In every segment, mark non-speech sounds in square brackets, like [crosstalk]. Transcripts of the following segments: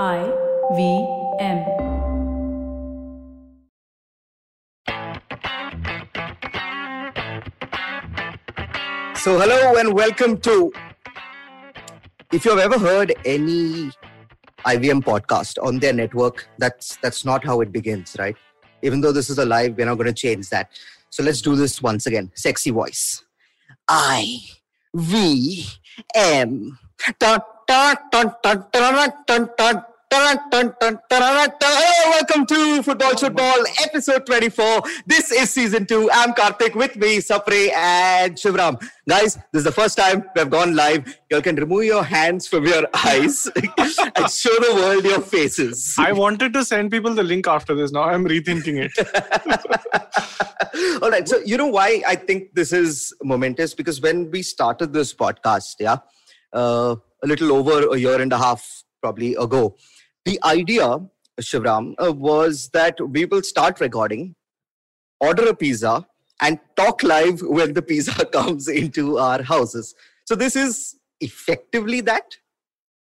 I V M. So, hello and welcome to. If you've ever heard any IVM podcast on their network, that's that's not how it begins, right? Even though this is a live, we're not going to change that. So let's do this once again. Sexy voice. I V M. Dun, Hello, welcome to Football Football episode 24. This is season 2. I'm Karthik with me, Sapre and Shivram. Guys, this is the first time we've gone live. You can remove your hands from your [laughs] eyes and show the world your faces. I wanted to send people the link after this. Now I'm rethinking it. [laughs] All right. So, you know why I think this is momentous? Because when we started this podcast, yeah, uh, a little over a year and a half probably ago, the idea, Shivram, uh, was that we will start recording, order a pizza, and talk live when the pizza [laughs] comes into our houses. So this is effectively that.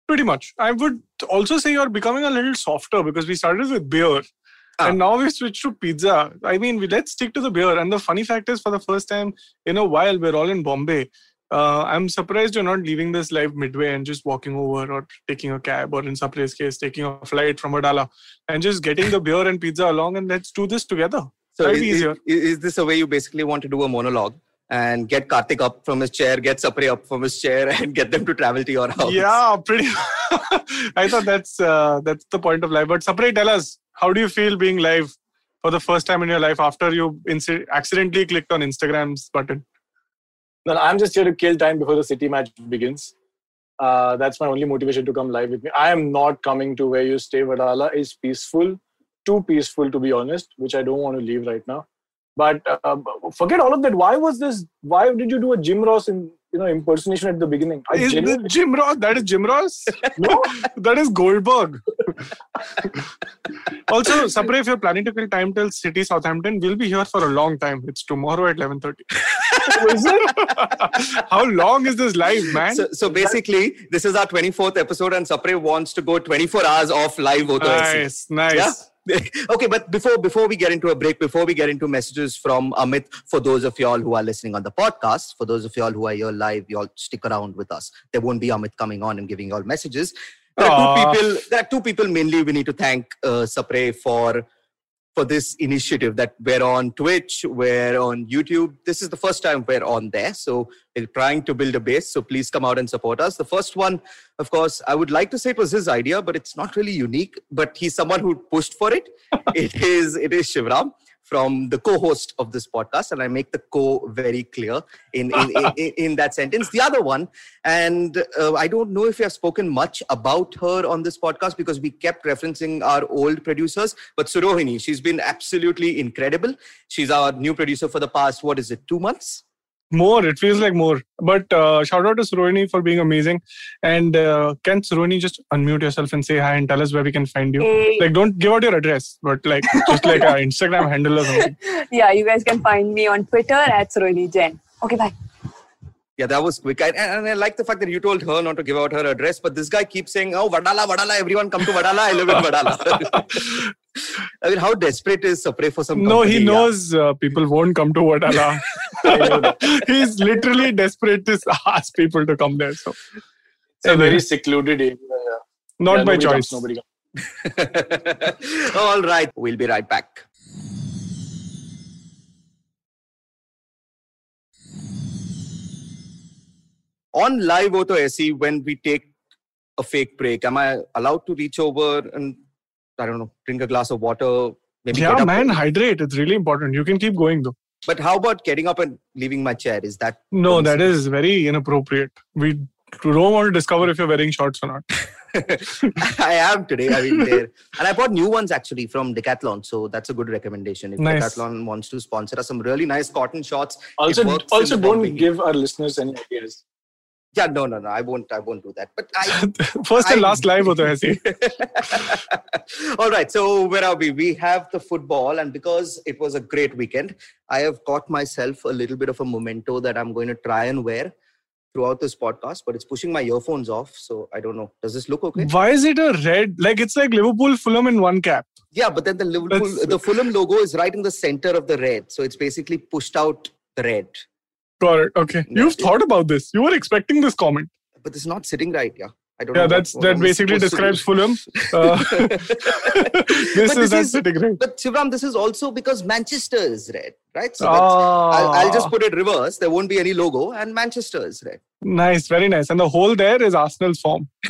Pretty much. I would also say you're becoming a little softer because we started with beer. Ah. And now we switched to pizza. I mean, we, let's stick to the beer. And the funny fact is, for the first time in a while, we're all in Bombay. Uh, I'm surprised you're not leaving this live midway and just walking over or taking a cab or in Sapre's case, taking a flight from Wadala and just getting the beer and pizza along and let's do this together. So is, easier. Is, is this a way you basically want to do a monologue? and get Karthik up from his chair, get Sapre up from his chair, [laughs] and get them to travel to your house. Yeah, pretty. [laughs] I thought that's uh, that's the point of life. But Sapre, tell us, how do you feel being live for the first time in your life after you inc- accidentally clicked on Instagram's button? Well, I'm just here to kill time before the City match begins. Uh, that's my only motivation to come live with me. I am not coming to where you stay. Wadala is peaceful, too peaceful to be honest, which I don't want to leave right now. But uh, forget all of that. Why was this? Why did you do a Jim Ross in you know impersonation at the beginning? I is genuinely... Jim Ross? That is Jim Ross. [laughs] no, that is Goldberg. also, Sapre, if you're planning to kill time till City Southampton, we'll be here for a long time. It's tomorrow at 11:30. is it? [laughs] How long is this live, man? So, so basically, this is our 24th episode, and Sapre wants to go 24 hours off live. Nice, nice. Yeah? [laughs] okay, but before before we get into a break, before we get into messages from Amit, for those of y'all who are listening on the podcast, for those of y'all who are here live, y'all stick around with us. There won't be Amit coming on and giving y'all messages. There are two people. There are two people mainly we need to thank uh, Sapre for for this initiative that we're on Twitch, we're on YouTube. This is the first time we're on there. So we're trying to build a base. So please come out and support us. The first one, of course, I would like to say it was his idea, but it's not really unique. But he's someone who pushed for it. [laughs] it is it is Shivram from the co-host of this podcast and i make the co very clear in in, in, [laughs] in, that sentence. The other one and uh, i don't know if we have spoken much about her on this podcast because we kept referencing our old producers but surohini she's been absolutely incredible. She's our new producer for the past what is it two months more, it feels like more. But uh, shout out to Surohini for being amazing. And uh, can Surohini just unmute yourself and say hi and tell us where we can find you? Hey. Like, don't give out your address, but like just like an [laughs] Instagram handle or something. Yeah, you guys can find me on Twitter at Surohini Jain. Okay, bye. Yeah, that was quick. I, and I like the fact that you told her not to give out her address, but this guy keeps saying, "Oh, Wadala, Wadala, everyone come to Wadala. I live in Wadala." [laughs] I mean, how desperate is Sapre for some? No, he knows uh, people won't come to Wadala. [laughs] [laughs] He's literally desperate to ask people to come there. So it's a very secluded area. Not yeah, by choice. Comes, nobody comes. All right, we'll be right back. On live auto SE when we take a fake break? Am I allowed to reach over and I don't know, drink a glass of water? Maybe yeah, man, hydrate. It's really important. You can keep going though. But how about getting up and leaving my chair? Is that no? That is very inappropriate. We don't want to discover if you're wearing shorts or not. [laughs] I am today. I mean, there, and I bought new ones actually from Decathlon, so that's a good recommendation. If nice. Decathlon wants to sponsor us, some really nice cotton shorts. Also, also don't give our listeners any ideas yeah no no no i won't i won't do that. But i [laughs] first I, and last live hota hai all right so where are we? We have the football and because it was a great weekend i have got myself a little bit of a memento that i'm going to try and wear throughout this podcast but it's pushing my earphones off so i don't know. Does this look okay? Why is it a red? Like it's like liverpool fulham in one cap. Yeah but then the liverpool That's... the fulham logo is right in the center of the red so it's basically pushed out the red. Got it. Okay. You've thought about this. You were expecting this comment. But it's not sitting right. Yeah. I don't. Yeah, what- that's what that I'm basically describes. Fulham. [laughs] Uh, [laughs] this But is this not is- sitting right. But Shivram, this is also because Manchester is red, right? So that's, I'll, I'll just Ah, put it reverse. There won't be any logo, and Manchester is red. nice, very nice. And the whole there is Arsenal's form. [laughs]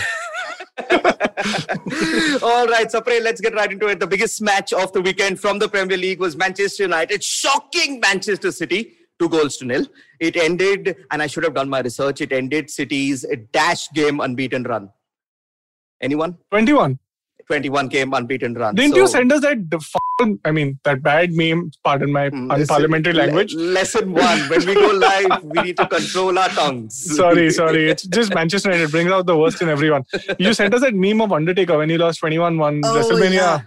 All right, Sapre, let's get right into it. The biggest match of the weekend from the Premier League was Manchester United shocking Manchester City. Two goals to nil. It ended, and I should have done my research. It ended City's dash game unbeaten run. Anyone? 21. 21 game unbeaten run. Didn't So- you send us that? The f- I mean, that bad meme. Pardon my Mm, unparliamentary le- language. lesson one: When we go live, we need to control our tongues. [laughs] sorry, sorry. It's just Manchester United It brings out the worst in everyone. You sent us that meme of Undertaker when he lost 21-1 [laughs] Oh, WrestleMania. yeah.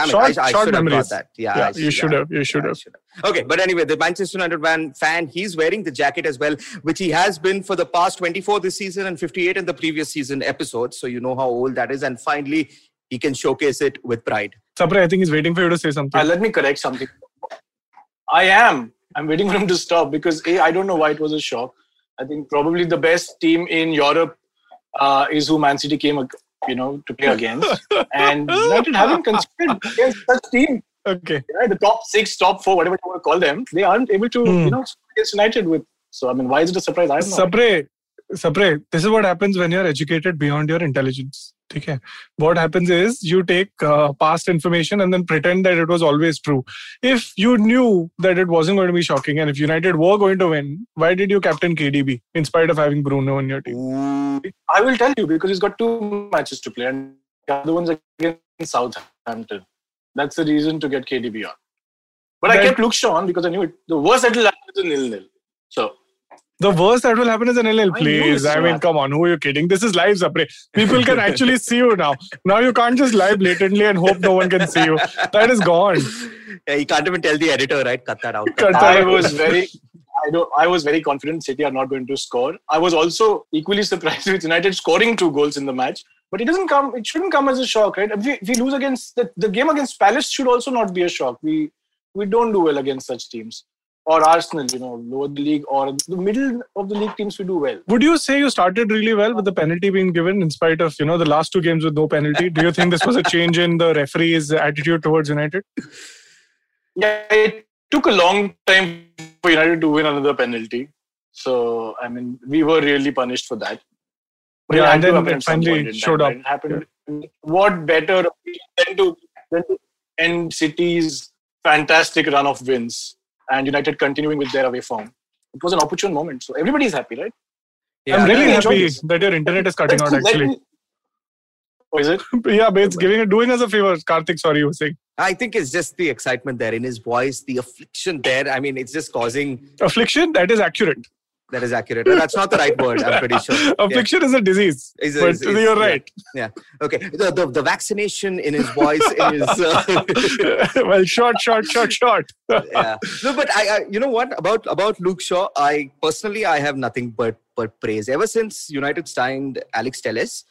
Damn it, Short- I, I short should have got that. Yeah, Yeah, I you should have, you should I have. Okay, but anyway, the Manchester United fan, fan, he's wearing the jacket as well, which he has been for the past 24 this season and 58 in the previous season episodes. So you know how old that is. And finally, he can showcase it with pride. Sapre, I think he's waiting for you to say something. Uh, let me correct something. I am. I'm waiting for him to stop because A, I don't know why it was a shock. I think probably the best team in Europe uh, is who Man City came, ag- you know, to play against. [laughs] and United haven't considered against such team. okay. Right? The top six, top four, whatever you want to call them, they aren't able to, Hmm. you know, against United with. So I mean, why is it a surprise? I don't know. Sapre, Sapre, this is what happens when you're educated beyond your intelligence. Okay. What happens is you take uh, past information and then pretend that it was always true. If you knew that it wasn't going to be shocking and if United were going to win, why did you captain KDB in spite of having Bruno in your team? I will tell you because he's got two matches to play, and the other one's against Southampton. That's the reason to get KDB on. But I kept Luke Shaw on because I knew it. The worst that will happen is a nil nil. So The worst that will happen is an LL, I knew please. this I mean, come on, who are you kidding? This is live, Sapre. People can actually see you now. Now you can't just lie blatantly and hope no one can see you. That is gone. Yeah, he can't even tell the editor, right? Cut that out. Cut that that I out. was very. I don't. I was very confident City are not going to score. I was also equally surprised with United scoring two goals in the match. But it doesn't come. It shouldn't come as a shock, right? If we, if we lose against the, the game against Palace, should also not be a shock. We we don't do well against such teams, or Arsenal, you know, lower the league, or the middle of the league teams. We do well. Would you say you started really well with the penalty being given in spite of, you know, the last two games with no penalty? Do you think this was a change in the referee's attitude towards United? [laughs] Yeah, it took a long time for United to win another penalty. So I mean, we were really punished for that. But Yeah, and then it finally point in time, showed up. Happened. What better than to than to end City's fantastic run of wins and United continuing with their away form? It was an opportune moment. So everybody's happy, right? Yeah, I'm really happy this. that your internet is cutting out Let- let actually. me- Oh, is it? [laughs] yeah, but it's giving doing us a favor. Karthik, sorry, you were saying. I think it's just the excitement there in his voice, the affliction there. I mean, it's just causing. Affliction, that is accurate. That is accurate. That's not the right word. I'm pretty sure. [laughs] Yeah. Affliction is a disease. Is a- but is- you're right. yeah. right. Okay. The, the the vaccination in his voice is. Uh, [laughs] well, short, short, short, short. [laughs] yeah. No, but I, I, you know what about about Luke Shaw? I personally, I have nothing but but praise. Ever since United signed Alex Telles,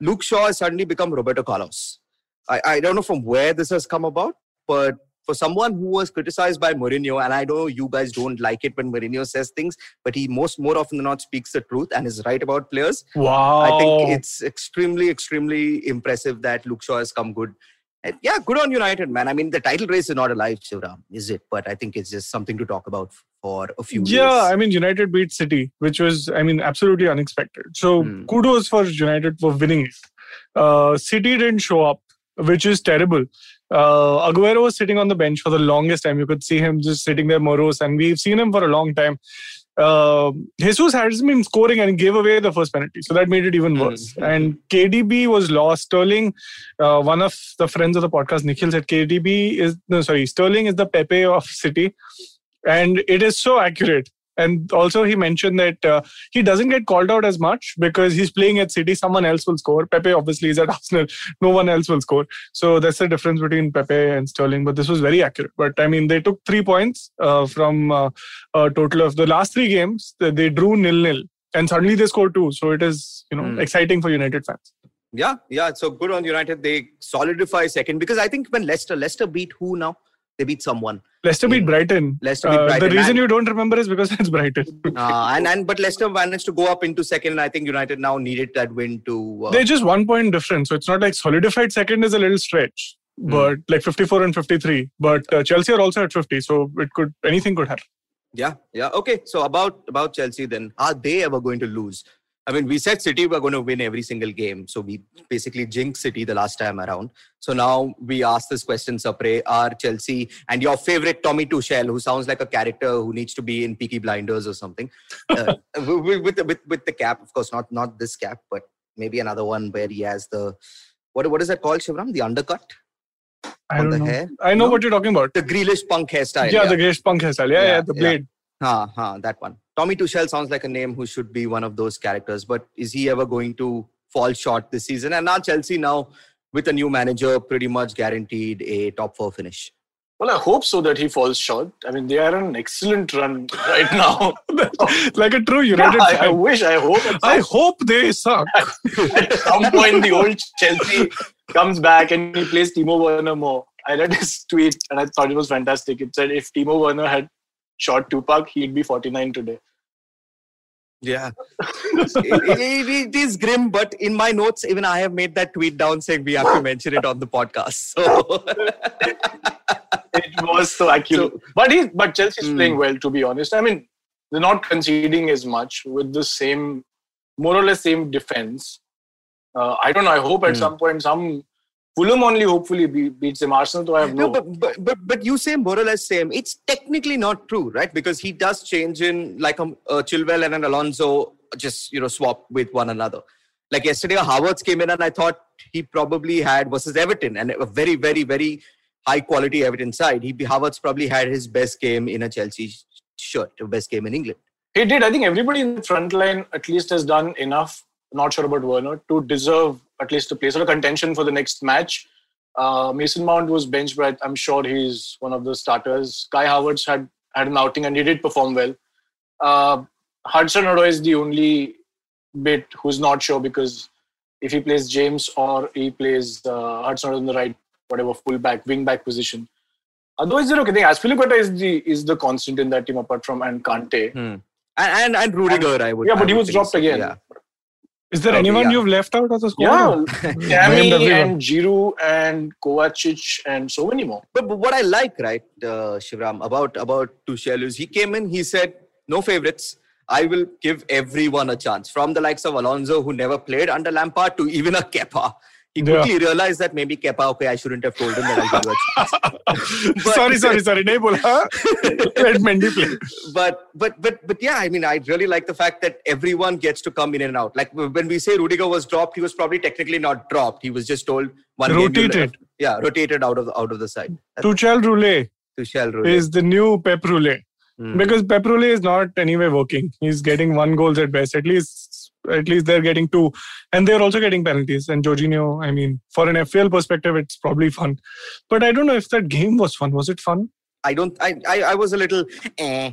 Luke Shaw has suddenly become Roberto Carlos. I, I don't know from where this has come about, but for someone who was criticized by Mourinho, and I know you guys don't like it when Mourinho says things, but he most more often than not speaks the truth and is right about players. Wow. I think it's extremely, extremely impressive that Luke Shaw has come good. And yeah, good on United, man. I mean, the title race is not alive, Shivram, is it? But I think it's just something to talk about for a few Yeah, years. I mean, United beat City, which was, I mean, absolutely unexpected. So Hmm. kudos for United for winning it. Uh, City didn't show up, which is terrible. Uh, Aguero was sitting on the bench for the longest time. You could see him just sitting there morose, and we've seen him for a long time. Uh, Jesus has been scoring and gave away the first penalty, so that made it even worse. And KDB was lost. Sterling, uh, one of the friends of the podcast, Nikhil said KDB is no, sorry, Sterling is the Pepe of City, and it is so accurate. And also, he mentioned that uh, he doesn't get called out as much because he's playing at City. Someone else will score. Pepe obviously is at [laughs] Arsenal. No one else will score. So that's the difference between Pepe and Sterling. But this was very accurate. But I mean, they took three points uh, from uh, a total of the last three games. They they drew nil nil. and suddenly they score two. So it is you know Hmm. exciting for United fans. Yeah, yeah. So good on United. They solidify second because I think when Leicester, Leicester beat who now? They beat someone. Leicester beat. Brighton. Leicester beat Uh, Brighton. The reason and, you don't remember is because [laughs] it's Brighton. [laughs] uh, and and but Leicester managed to go up into second. And I think United now needed that win to. Uh, They're just one point difference, so it's not like solidified second is a little stretch. Hmm. But like 54 and 53. But uh, Chelsea are also at 50, so it could anything could happen. Yeah, yeah. Okay, so about about Chelsea then, are they ever going to lose? I mean, we said City were going to win every single game, so we basically jinxed City the last time around. So now we ask this question, Sapre, are Chelsea and your favorite Tommy Tuchel, who sounds like a character who needs to be in Peaky Blinders or something, uh, [laughs] with, with, the- with the cap, of course, not not this cap, but maybe another one where he has the what what is that called, Shivram? The undercut I on the know. hair, I know No? what you're talking about. the Grealish punk hairstyle. yeah, the Grace Punk hairstyle. Yeah, yeah, Yeah, the yeah. blade. Ha, ha, that one. Tommy Tuchel sounds like a name who should be one of those characters, but is he ever going to fall short this season? And now Chelsea now with a new manager pretty much guaranteed a top four finish. Well, I hope so that he falls short. I mean, they are on an excellent run [laughs] right now. [laughs] like a true Yeah, United I, I wish, I hope I hope they suck. [laughs] at some point the old Chelsea comes back and he plays Timo Werner more. I read his tweet and I thought it was fantastic. It said if Timo Werner had shot Tupac, he'd be 49 today. Yeah. [laughs] it, it- it is grim, but in my notes, even I have made that tweet down saying we have to mention it on the podcast. So [laughs] It was so accurate. So- but he, but Chelsea's Hmm. playing well, to be honest. I mean, they're not conceding as much with the same, more or less same defense. Uh, I don't know. I hope at Hmm. some point some Fulham only hopefully be, beats them. Arsenal, though I have No, no. but, but but but you say more or less same. It's technically not true, right? Because he does change in like a, a Chilwell and an Alonso just you know swap with one another. Like yesterday, Havertz came in and I thought he probably had versus Everton and a very very very high quality Everton side. He Havertz probably had his best game in a Chelsea shirt, best game in England. He did. I think everybody in the front line at least has done enough. Not sure about Werner to deserve at least a place or a contention for the next match. Uh, Mason Mount was benched, but I'm sure he's one of the starters. Kai Havertz had had an outing and he did perform well. Uh, Hudson Odoi is the only bit who's not sure because if he plays James or he plays uh, Hudson on the right, whatever fullback, wing back position. Otherwise, they're okay. I think Azpilicueta is the is the constant in that team apart from and Kante. And and, and Rudiger, I would. Yeah, but he was dropped so, again. Yeah. Is there anyone yeah. you've left out of the squad? Yeah, Named Tammy everyone. and Giroud and Kovacic and so many more. But, but what I like, right, uh, Shivram, about about Tuchel is he came in, he said, no favorites. I will give everyone a chance. From the likes of Alonso, who never played under Lampard, to even a Kepa he quickly yeah. realized that maybe Kepa, okay, I shouldn't have told him that I'll give you a sorry, sorry, sorry. Nahi bola. Let Mendy play. But, but, but, but yeah, I mean, I really like the fact that everyone gets to come in and out. Like when we say Rudiger was dropped, he was probably technically not dropped. He was just told one Rotated. yeah, rotated out of the, out of the side. Tuchel Roulette. Tuchel Roulette. Is the new Pep Roulette. Mm. Because Pep Roulette is not anyway working. He's getting one goals at best. At least at least they're getting two, and they're also getting penalties. And Jorginho, I mean, for an FPL perspective, it's probably fun. But I don't know if that game was fun. Was it fun? I don't. I, I I was a little. Eh.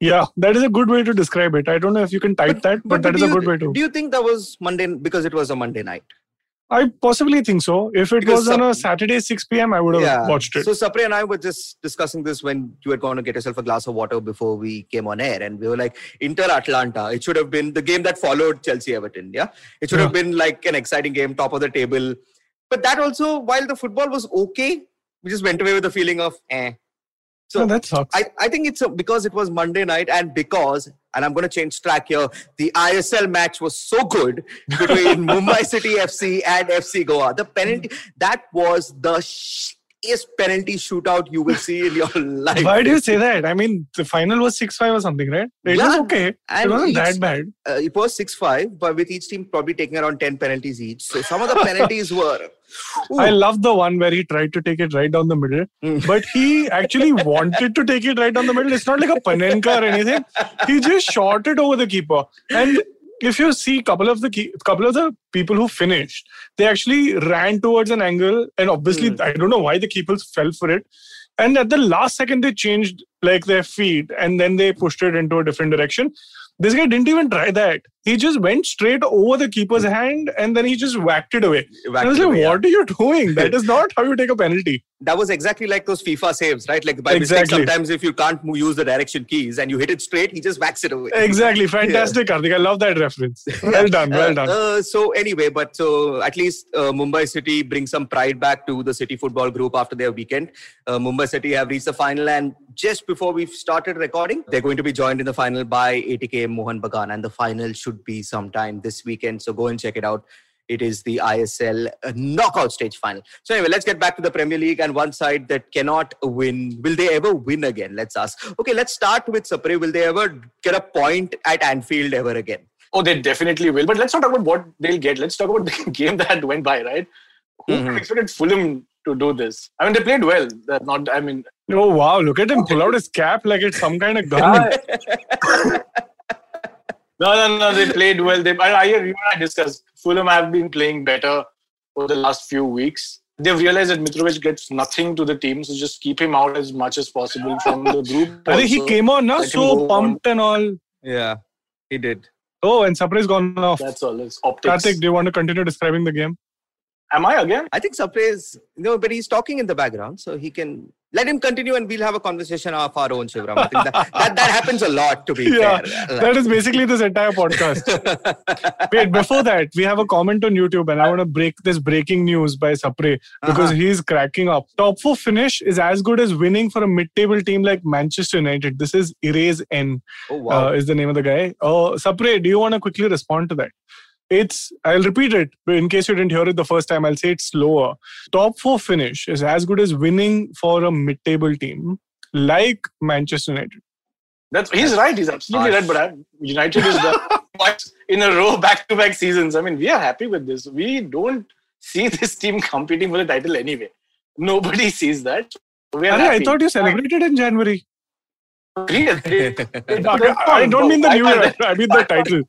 Yeah, that is a good way to describe it. I don't know if you can type that, but, that do is a good way to. Do you think that was Monday because it was a Monday night? I possibly think so. If it Because was on a Saturday 6 p.m., I would have watched it. So Sapre and I were just discussing this when you were going to get yourself a glass of water before we came on air, and we were like, Inter Atalanta. It should have been the game that followed Chelsea Everton. Yeah, it should have been like an exciting game, top of the table. But that also, while the football was okay, we just went away with the feeling of eh. So No, that sucks. I, I think it's a, because it was Monday night and because, and I'm going to change track here, the ISL match was so good between [laughs] Mumbai City FC and FC Goa. The penalty, that was the shittiest penalty shootout you will see in your [laughs] life. Why do you say that? I mean, the final was 6 5 or something, right? It was Yeah, okay. It wasn't each- that bad. Uh, it was 6 5, but with each team probably taking around 10 penalties each. So some of the [laughs] penalties were. Ooh. I love the one where he tried to take it right down the middle, Mm. but he actually [laughs] wanted to take it right down the middle. It's not like a panenka or anything. He just shot it over the keeper. And if you see couple of the key, couple of the people who finished, they actually ran towards an angle, and obviously Mm. I don't know why the keepers fell for it. And at the last second, they changed like their feet, and then they pushed it into a different direction. This guy didn't even try that. He just went straight over the keeper's hand and then he just whacked it away. Whacked I was like, away, yeah. what are you doing? That is not how you take a penalty. That was exactly like those FIFA saves, right? Like by mistake, sometimes if you can't mo- use the direction keys and you hit it straight, he just whacks it away. Exactly. [laughs] Fantastic, Karthik. I love that reference. [laughs] Well done. Well Uh, done. uh, so anyway, but so at least uh, Mumbai City brings some pride back to the City Football Group after their weekend. Uh, Mumbai City have reached the final, and just before we've started recording, they're going to be joined in the final by ATK Mohan Bagan, and the final should be sometime this weekend. So go and check it out. It is the ISL uh, knockout stage final. So anyway, let's get back to the Premier League and one side that cannot win. Will they ever win again? Let's ask. Okay, let's start with Sapre. Will they ever get a point at Anfield ever again? Oh, they definitely will. But let's not talk about what they'll get. Let's talk about [laughs] the game that went by, right? Who Mhm. expected Fulham to do this? I mean, they played well. They're not. I mean, Oh, wow. Look at him pull out his cap like it's some kind of [laughs] gun. [laughs] no, no, no. They played well. They, I, I, you and I discussed. Fulham have been playing better for the last few weeks. They've realized that Mitrovic gets nothing to the team, so just keep him out as much as possible from the [laughs] group. I think he came on now, so go pumped and all. Yeah, he did. Oh, and Sapre is gone off. That's all. It's optics. Karthik, do you want to continue describing the game? Am I again? I think Sapre is no, but he's talking in the background, so he can let him continue, and we'll have a conversation of our own, Shivram. I think that, that, that happens a lot, to be [laughs] Yeah, fair. That is basically this entire podcast. [laughs] Wait, before that, we have a comment on YouTube, and I want to break this breaking news by Sapre because Uh-huh. he's cracking up. Top four finish is as good as winning for a mid-table team like Manchester United. This is Erase N, oh wow! uh, is the name of the guy. Oh, Sapre, do you want to quickly respond to that? It's, I'll repeat it but in case you didn't hear it the first time, I'll say it slower. Top four finish is as good as winning for a mid table team like Manchester United. That's he's right. He's absolutely Harsh. right. But United is the [laughs] twice in a row, back-to-back seasons. I mean, we are happy with this. We don't see this team competing for the title anyway. Nobody sees that. We are Arey, I thought you celebrated in January. Really? [laughs] They- they- I don't mean the new year. I mean the title.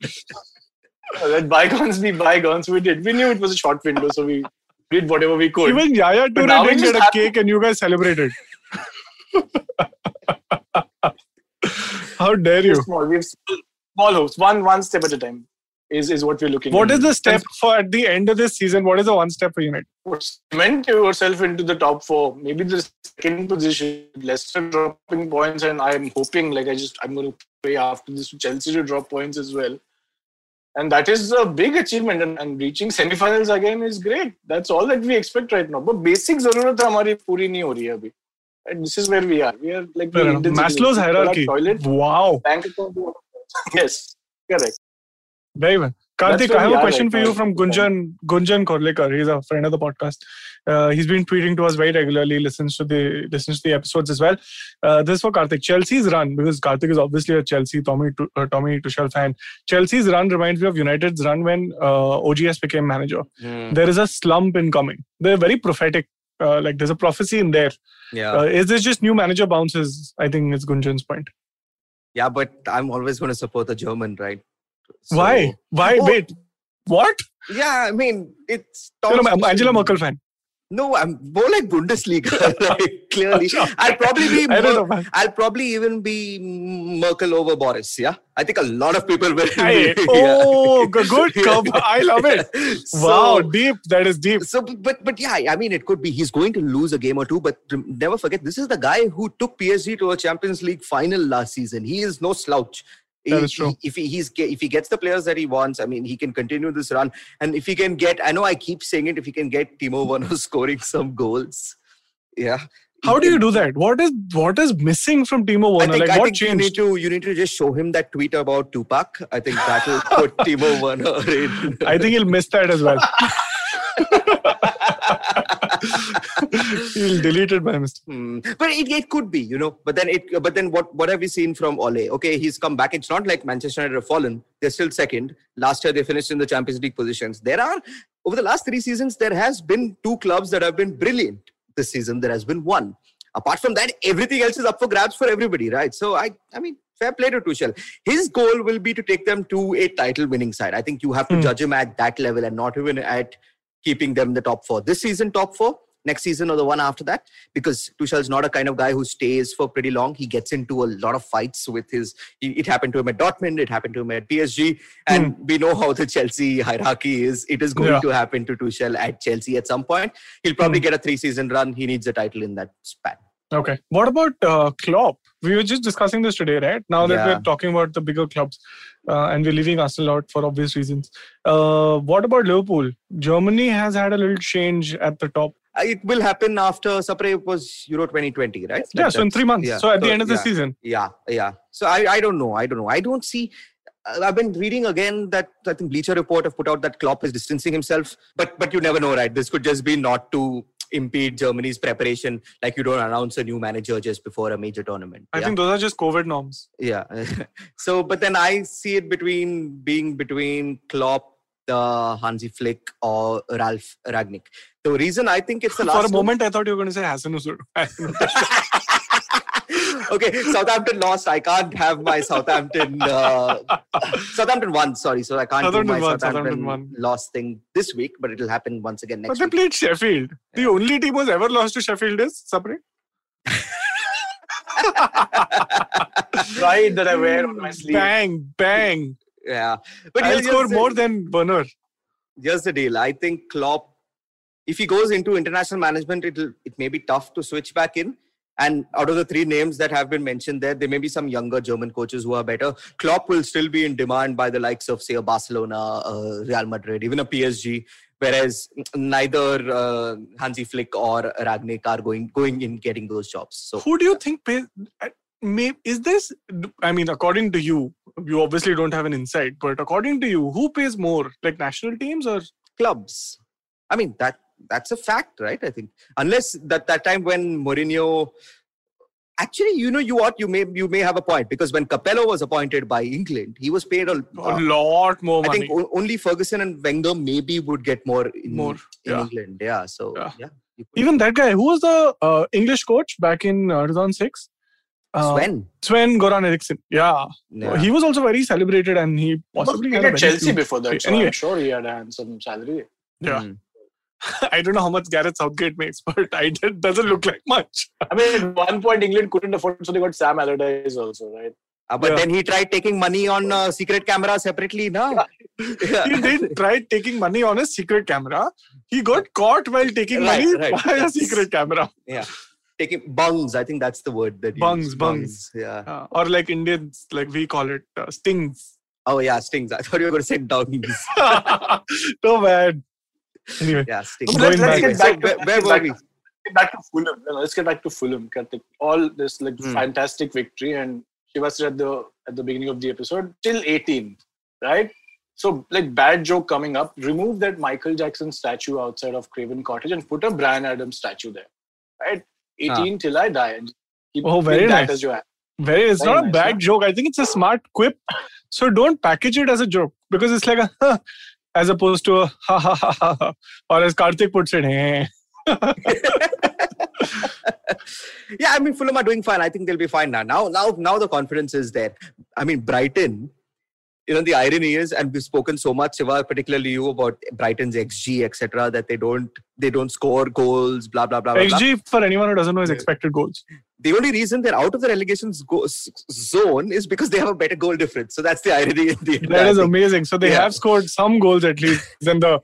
[laughs] Let bygones be bygones. We did. We knew it was a short window, so we did whatever we could. Even Yaya Toure didn't get a cake and you guys celebrated. [laughs] How dare you? small. We have small, hopes. One one step at a time is is what we're looking. What at. is the step for at the end of this season? What is the one step for United? cement yourself into the top four, maybe the second position, Leicester dropping points, and I'm hoping, like I just, I'm going to pray after this to Chelsea to drop points as well and that is a big achievement. And, and reaching semifinals again is great. That's all that we expect right now. But basic zarurat hamari puri nahi ho rahi hai abhi. And this is where we are. We are like the maslow's hierarchy. toilet wow. Bank account. Yes. Correct. Very well. Karthik, I have a question right for now. you from Gunjan Gunjan Korlekar. He's a friend of the podcast. Uh, he's been tweeting to us very regularly. Listens to the listens to the episodes as well. Uh, this is for Karthik. Chelsea's run because Karthik is obviously a Chelsea Tommy uh, Tommy Tuchel fan. Chelsea's run reminds me of United's run when uh, OGS became manager. Hmm, There is a slump incoming. They're very prophetic. Uh, like there's a prophecy in there. yeah, Uh, is this just new manager bounces? I think it's Gunjan's point. yeah, but I'm always going to support the German, right? So- Why? Why? Oh. Wait. What? Yeah, I mean, it's You're Thomas an Angela Merkel fan. No, I'm more like Bundesliga. [laughs] like, clearly, I'll probably be. [laughs] More, know, I'll probably even be Merkel over Boris. Yeah, I think a lot of people will. Hey, [laughs] oh, good, good cover. I love it. Wow, deep. That is deep. So, but but yeah, I mean, it could be he's going to lose a game or two. But never forget, this is the guy who took PSG to a Champions League final last season. He is no slouch. That is true. If he, he's if he gets the players that he wants, I mean, he can continue this run. And if he can get, I know I keep saying it, if he can get Timo Werner [laughs] scoring some goals, yeah. How do you do that? What is what is missing from Timo I Werner? think, Like I what think you need to you need to just show him that tweet about Tupac. I think that will put [laughs] Timo Werner in. I think he'll miss that as well. [laughs] he'll delete it by mistake. Hmm. But it, it could be, you know. But then it. But then what? What have we seen from Ole? Okay, he's come back. It's not like Manchester United have fallen. They're still second. Last year they finished in the Champions League positions. There are over the last three seasons there has been two clubs that have been brilliant. This season there has been one. Apart from that, everything else is up for grabs for everybody, right? So I, I mean, fair play to Tuchel. His goal will be to take them to a title-winning side. I think you have to Hmm. judge him at that level and not even at keeping them in the top four. This season, top four. next season or the one after that because Tuchel's not a kind of guy who stays for pretty long. He gets into a lot of fights with his. It happened to him at Dortmund. It happened to him at PSG, and we know how the Chelsea hierarchy is. It is going. Yeah. to happen to Tuchel at Chelsea at some point. He'll probably Hmm. get a three-season run. He needs a title in that span. Okay. What about uh, Klopp? We were just discussing this today, right? Now that Yeah. we're talking about the bigger clubs uh, and we're leaving Arsenal out for obvious reasons. Uh, what about Liverpool? Germany has had a little change at the top. Uh, It will happen after Sapre was Euro 2020, right? Yeah, so in three months. yeah. So at the end of the season. Yeah, yeah. So I, I don't know. I don't know. I don't see. uh, I've been reading again that I think Bleacher Report have put out that Klopp is distancing himself, but but you never know, right? This could just be not to impede Germany's preparation, like you don't announce a new manager just before a major tournament. I yeah? think those are just COVID norms. yeah. [laughs] so, but then I see it between being between Klopp, the Hansi Flick, or Ralf Rangnick. The reason I think it's the last For a one- moment, I thought you were going to say Hassan Usud. [laughs] [laughs] okay, Southampton lost. I can't have my Southampton. Uh, Southampton won. Sorry, so I can't Southampton do my won, Southampton, Southampton won. loss thing this week, but it'll happen once again next. but next they week. played Sheffield. The only team who's ever lost to Sheffield is Sapre. [laughs] right that I wear on my sleeve. Bang, bang. Yeah, but I'll here's score the- more than Werner. Here's the deal. I think Klopp, if he goes into international management, it'll it may be tough to switch back in. And out of the three names that have been mentioned there, there may be some younger German coaches who are better. Klopp will still be in demand by the likes of, say, a Barcelona, uh, Real Madrid, even a PSG. Whereas neither uh, Hansi Flick or Rangnick are going going in getting those jobs. So Who do you think pays? uh, May, is this? I mean, according to you, you obviously don't have an insight, but according to you, who pays more, like national teams or? clubs. I mean that that's a fact, right? I think unless that that time when Mourinho. Actually, you know, you what you may you may have a point because when Capello was appointed by England, he was paid a. a lot more I money. think o- only Ferguson and Wenger maybe would get more in, More, in yeah. England. Yeah, so Yeah. yeah. Even that guy, who was the uh, English coach back in uh, 2006? Uh, Sven. Sven Goran Eriksson. Yeah. Yeah. he was also very celebrated, and he He was possibly played had a Chelsea before that, so Anyway. I'm sure he had a handsome salary. Yeah, Mm. [laughs] I don't know how much Gareth Southgate makes, [laughs] but I it doesn't look like much. I mean, at one point England couldn't afford, so they got Sam Allardyce also, right? Uh, but Yeah. then he tried taking money on uh, secret camera separately. No, [laughs] he did try taking money on a secret camera. He got caught while taking Right, money right. by a secret camera. Yeah. Taking bungs. I think that's the word that Bungs, used. bungs. Yeah. Uh, or like Indians, like we call it, uh, stings. Oh yeah, stings. I thought you were going to say dungs. so bad. Anyway, Yeah, stings. Going let's, back. get So back to, where, where were back we? to- back to Fulham. No, let's get back to Fulham. All this like Hmm. fantastic victory, and Shiva said at the at the beginning of the episode, till 18, right? So like bad joke coming up. Remove that Michael Jackson statue outside of Craven Cottage and put a Bryan Adams statue there, right? 18 till I die. And keep Oh, keep very that nice. as your very. It's Very not a bad yeah. joke. I think it's a smart quip. So don't package it as a joke because it's like a [laughs] huh, as opposed to a ha ha ha ha, ha. or as Karthik puts it, eh. [laughs] yeah, I mean Fulham are doing fine. I think they'll be fine now. Now, now, now the confidence is there. I mean Brighton. You know the irony is, and we've spoken so much, Shiva, particularly you about Brighton's XG, etc., that they don't they don't score goals, blah blah blah. blah, blah. XG for anyone who doesn't know is expected goals. The only reason they're out of the relegation go- s- zone is because they have a better goal difference. So that's the irony. In the That is amazing. So they Yeah. have scored some goals at least than the,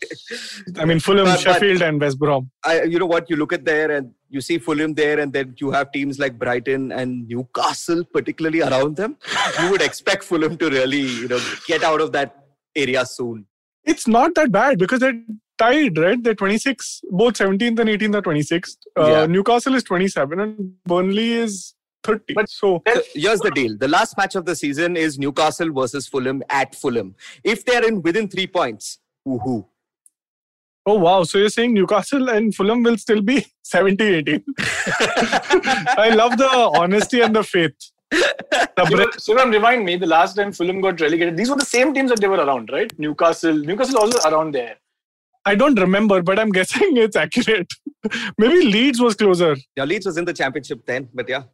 I mean, Fulham, But- but- Sheffield, and West Brom. I, you know what? You look at there and you see Fulham there, and then you have teams like Brighton and Newcastle, particularly around them. You would expect Fulham to really, you know, get out of that area soon. It's not that bad because they're tied, right? They're 26, both 17th and 18th are 26th. Uh, Yeah. Newcastle is 27 and Burnley is 30. But- so So here's the deal: the last match of the season is Newcastle versus Fulham at Fulham. If they're in within three points, woohoo! Oh wow! So you're saying Newcastle and Fulham will still be [laughs] 17, 18? [laughs] I love the honesty and the faith. The breath. Sivan, remind me the last time Fulham got relegated. These were the same teams that they were around, right? Newcastle, Newcastle also around there. I don't remember, but I'm guessing it's accurate. [laughs] Maybe Leeds was closer. Yeah, Leeds was in the championship then, but yeah,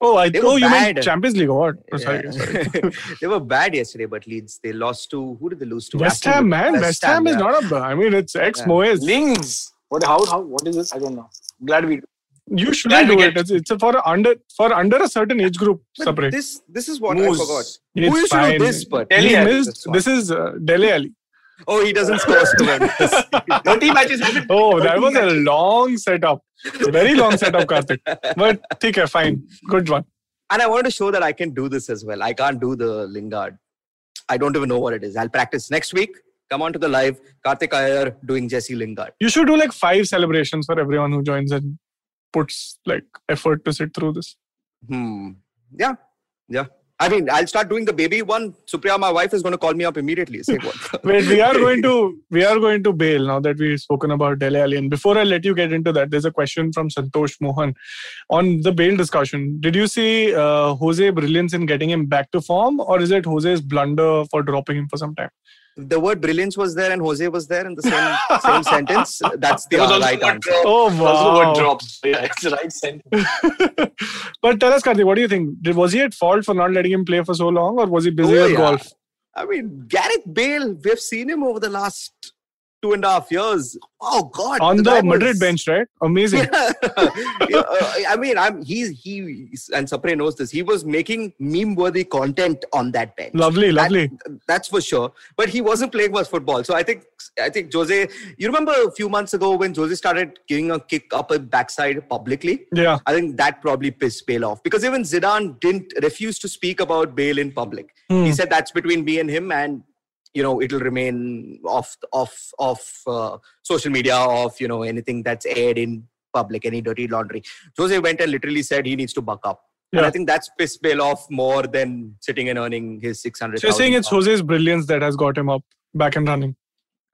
Oh, I They were oh you meant bad. Champions League or what? Oh, Yeah. sorry, sorry. [laughs] they were bad yesterday. But Leeds they lost to who did they lose to? West Ham, man. West, Ham, is yeah. not a. I mean, it's ex Yeah. Moyes. Lings. What? How? How? What is this? I don't know. Glad we. You should Glad do it. It's, it's a for a under for under a certain age group. But Separate. this this is what Moose. I forgot. It's Who used to do this? But Delhi He Ali. missed- this is uh, Dele Alli. Oh, he doesn't score stupendous. 30 [laughs] matches. Oh, that 30 was a long setup. Very long setup, Karthik. But take care, fine. Good one. and I wanted to show that I can do this as well. I can't do the Lingard. I don't even know what it is. I'll practice next week. Come on to the live. Karthik Iyer doing Jesse Lingard. You should do like five celebrations for everyone who joins and puts like effort to sit through this. Hmm. Yeah. Yeah. I mean, I'll start doing the baby one. Supriya, my wife, is going to call me up immediately. Say what? [laughs] Wait, we are going to we are going to bail now that we've spoken about Dele Alli. And before I let you get into that, there's a question from Santosh Mohan on the bail discussion. Did you see uh, Jose brilliance in getting him back to form, or is it Jose's blunder for dropping him for some time? The word brilliance was there and Jose was there in the same same [laughs] sentence. That's the There uh, right answer. drop. Oh There was also the word drops. Yeah, it's the right sentence. [laughs] but tell us, Karthik, what do you think? Did, was he at fault for not letting him play for so long, or was he busy Oh, with yeah. golf? I mean, Gareth Bale, we've seen him over the last two and a half years. Oh, God. On the, guy Madrid was- bench, right? Amazing. [laughs] Yeah, uh, I mean, I'm he's he and Sapre knows this. He was making meme-worthy content on that bench. Lovely, That- lovely. that's for sure. But he wasn't playing much football. So I think I think Jose. You remember a few months ago when Jose started giving a kick up a backside publicly? Yeah. I think that probably pissed Bale off because even Zidane didn't refuse to speak about Bale in public. Hmm. He said that's between me and him, and you know it'll remain off off off uh, social media, off you know anything that's aired in public, any dirty laundry. Jose went and literally said he needs to buck up. And Yeah. I think that's pissed Bale off more than sitting and earning his six hundred. So you're saying it's Jose's brilliance that has got him up back and running.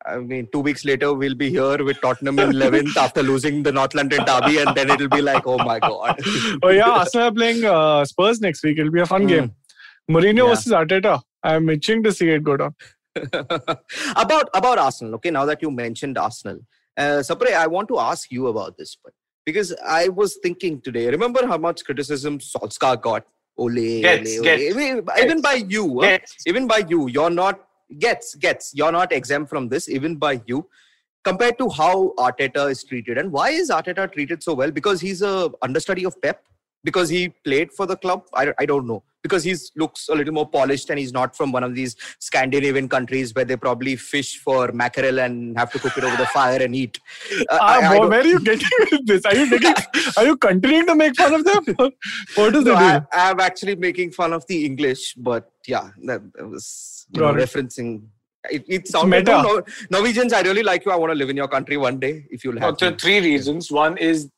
I mean, two weeks later, we'll be here with Tottenham in 11th [laughs] after losing the North London derby, and then it'll be like, oh my God. [laughs] Oh yeah, Arsenal are playing uh, Spurs next week. It'll be a fun Hmm. game. Mourinho Yeah. versus Arteta. I'm itching to see it go down. [laughs] about about Arsenal, okay, now that you mentioned Arsenal, uh, Sapre, I want to ask you about this, but because I was thinking today, remember how much criticism Solskjaer got? Ole, Gets, ole, gets, ole. Even, even by you? Yes. even by you, you're not gets gets you're not exempt from this, even by you. Compared to how Arteta is treated, and why is Arteta treated so well? Because he's a understudy of Pep. Because he played for the club, I, I don't know. Because he looks a little more polished, and he's not from one of these Scandinavian countries where they probably fish for mackerel and have to cook it over the fire and eat. Uh, Ah, I- I boy, where are you getting with [laughs] this? Are you [laughs] taking, Are you continuing to make fun of them? [laughs] what is No, the I, deal? I'm actually making fun of the English, but yeah, that, that was you know, Got it. referencing. It, it sounded meta. no, no, Norwegians. I really like you. I want to live in your country one day if you'll No, have there are three reasons. One is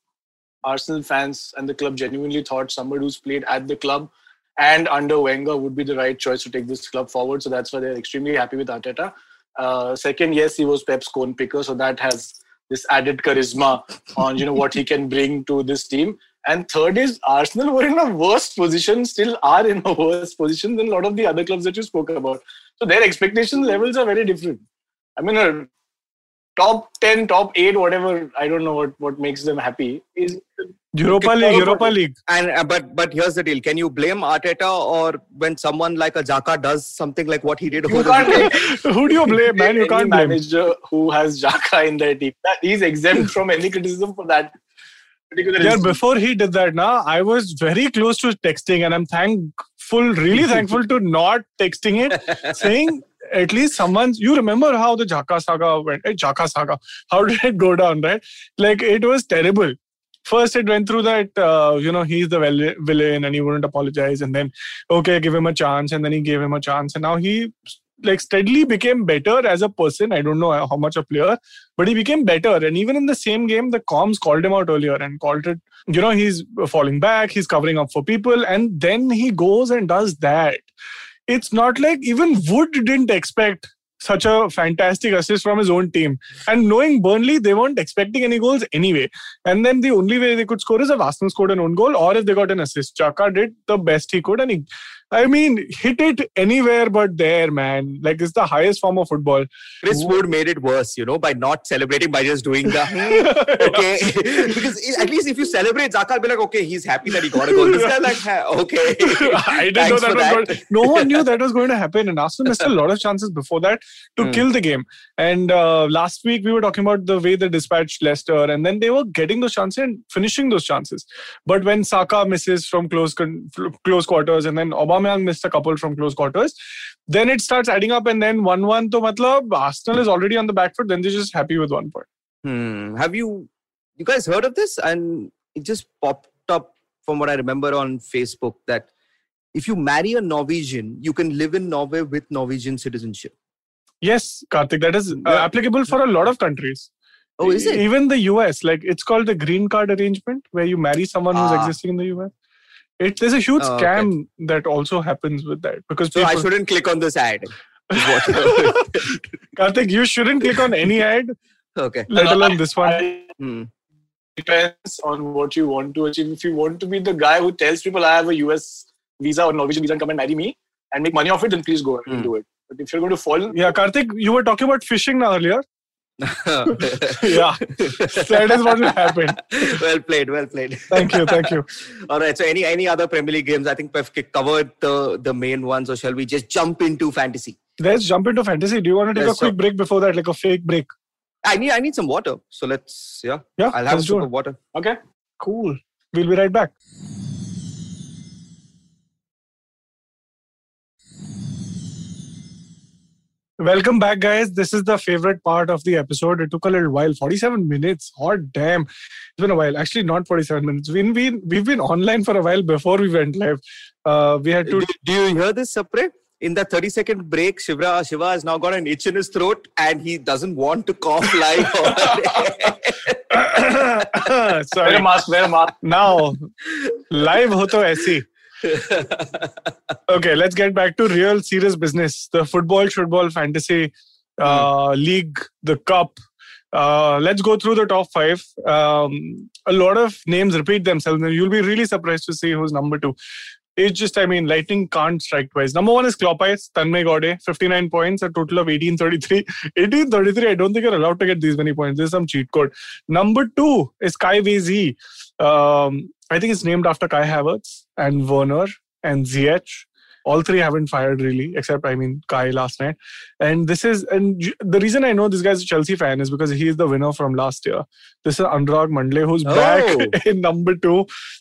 Arsenal fans and the club genuinely thought somebody who's played at the club and under Wenger would be the right choice to take this club forward. So that's why they're extremely happy with Arteta. Uh, second, yes, he was Pep's cone picker, so that has this added charisma on you know what he can bring to this team. And third is Arsenal were in a worse position, still are in a worse position than a lot of the other clubs that you spoke about. So their expectation levels are very different. I mean, a top 10, top 8, whatever, I don't know what, what makes them happy, is Europa League, Europa League. And uh, but but here's the deal: Can you blame Arteta or when someone like a Xhaka does something like what he did? You can't? [laughs] Who do you blame, man? You can't blame. manager who has Xhaka in their team. That he's exempt from any criticism for that particular Yeah, reason. before he did that, now I was very close to texting, and I'm thankful, really [laughs] thankful to not texting it, saying at least someone's. You remember how the Xhaka saga went? Eh, Xhaka saga. How did it go down? Right? Like it was terrible. First, it went through that uh, you know he's the villain and he wouldn't apologize, and then okay, give him a chance, and then he gave him a chance, and now he like steadily became better as a person. I don't know how much a player, but he became better. And even in the same game, the comms called him out earlier and called it, you know, he's falling back, he's covering up for people, and then he goes and does that. It's not like even Wood didn't expect such a fantastic assist from his own team. And knowing Burnley, they weren't expecting any goals anyway. And then the only way they could score is if Arsenal scored an own goal or if they got an assist. Xhaka did the best he could and he I mean, hit it anywhere but there, man. Like it's the highest form of football. Chris Wood made it worse, you know, by not celebrating, by just doing the "Hmm, [laughs] okay. [laughs] because at least if you celebrate, Xhaka will be like, okay, he's happy that he got a goal. This guy like, okay. [laughs] I didn't know that going. No one knew that was going to happen, and Arsenal missed a lot of chances before that to Hmm. kill the game. And uh, last week we were talking about the way they dispatched Leicester, and then they were getting those chances and finishing those chances. But when Saka misses from close con- close quarters, and then Aubameyang missed a couple from close quarters, then it starts adding up, and then one-one. To matlab Arsenal is already on the back foot. Then they're just happy with one point. Hmm. Have you you guys heard of this? And it just popped up from what I remember on Facebook that if you marry a Norwegian, you can live in Norway with Norwegian citizenship. Yes, Karthik, that is uh, Yeah. applicable for a lot of countries. Oh, is it? Even the US, like it's called the green card arrangement, where you marry someone who's Ah. existing in the US. It, there's a huge Oh, okay. scam that also happens with that because So I shouldn't click on this ad. what [laughs] Karthik, you shouldn't click on any ad, okay. let alone this one. I- Hmm. depends on what you want to achieve. If you want to be the guy who tells people I have a US visa or Norwegian visa and come and marry me and make money off it, then please go and Hmm. do it. But if you're going to fall, Yeah, Karthik, you were talking about fishing now earlier. [laughs] Yeah, that is what will happen. [laughs] well played, well played. Thank you, thank you. [laughs] All right. So any any other Premier League games? I think we've covered the the main ones, or shall we just jump into fantasy? Let's jump into fantasy. Do you want to take Yes, a quick break before that, like a fake break? I need I need some water. So let's yeah. Yeah, I'll have a sip of water. okay. Cool. We'll be right back. Welcome back, guys. This is the favorite part of the episode. It took a little while 47 minutes. Hot damn. It's been a while. Actually, not 47 minutes. We've been, we've been online for a while before we went live. Uh, we had to. Do, do you hear this, Sapre? In the 30 second break, Shiva Shiva has now got an itch in his throat and he doesn't want to cough [laughs] live. [laughs] [laughs] Wear Sorry. a mask, wear a mask. Now, live ho to aisi. Okay, let's get back to real serious business. The football, football, fantasy uh, league, the cup. Uh, let's go through the top five. Um, a lot of names repeat themselves, and you'll be really surprised to see who's number two. It's just, I mean, lightning can't strike twice. Number one is Kloppais, Tanmay Gaude, 59 points, a total of 1833. 1833, [laughs] I don't think you're allowed to get these many points. There's some cheat code. Number two is Kai VZ. Um, I think it's named after Kai Havertz and Werner and Ziyech. All three haven't fired really, except I mean Kai last night. And this is and the reason I know this guy's a Chelsea fan is because he is the winner from last year. This is Anurag Mandle who's Oh. back [laughs] in number two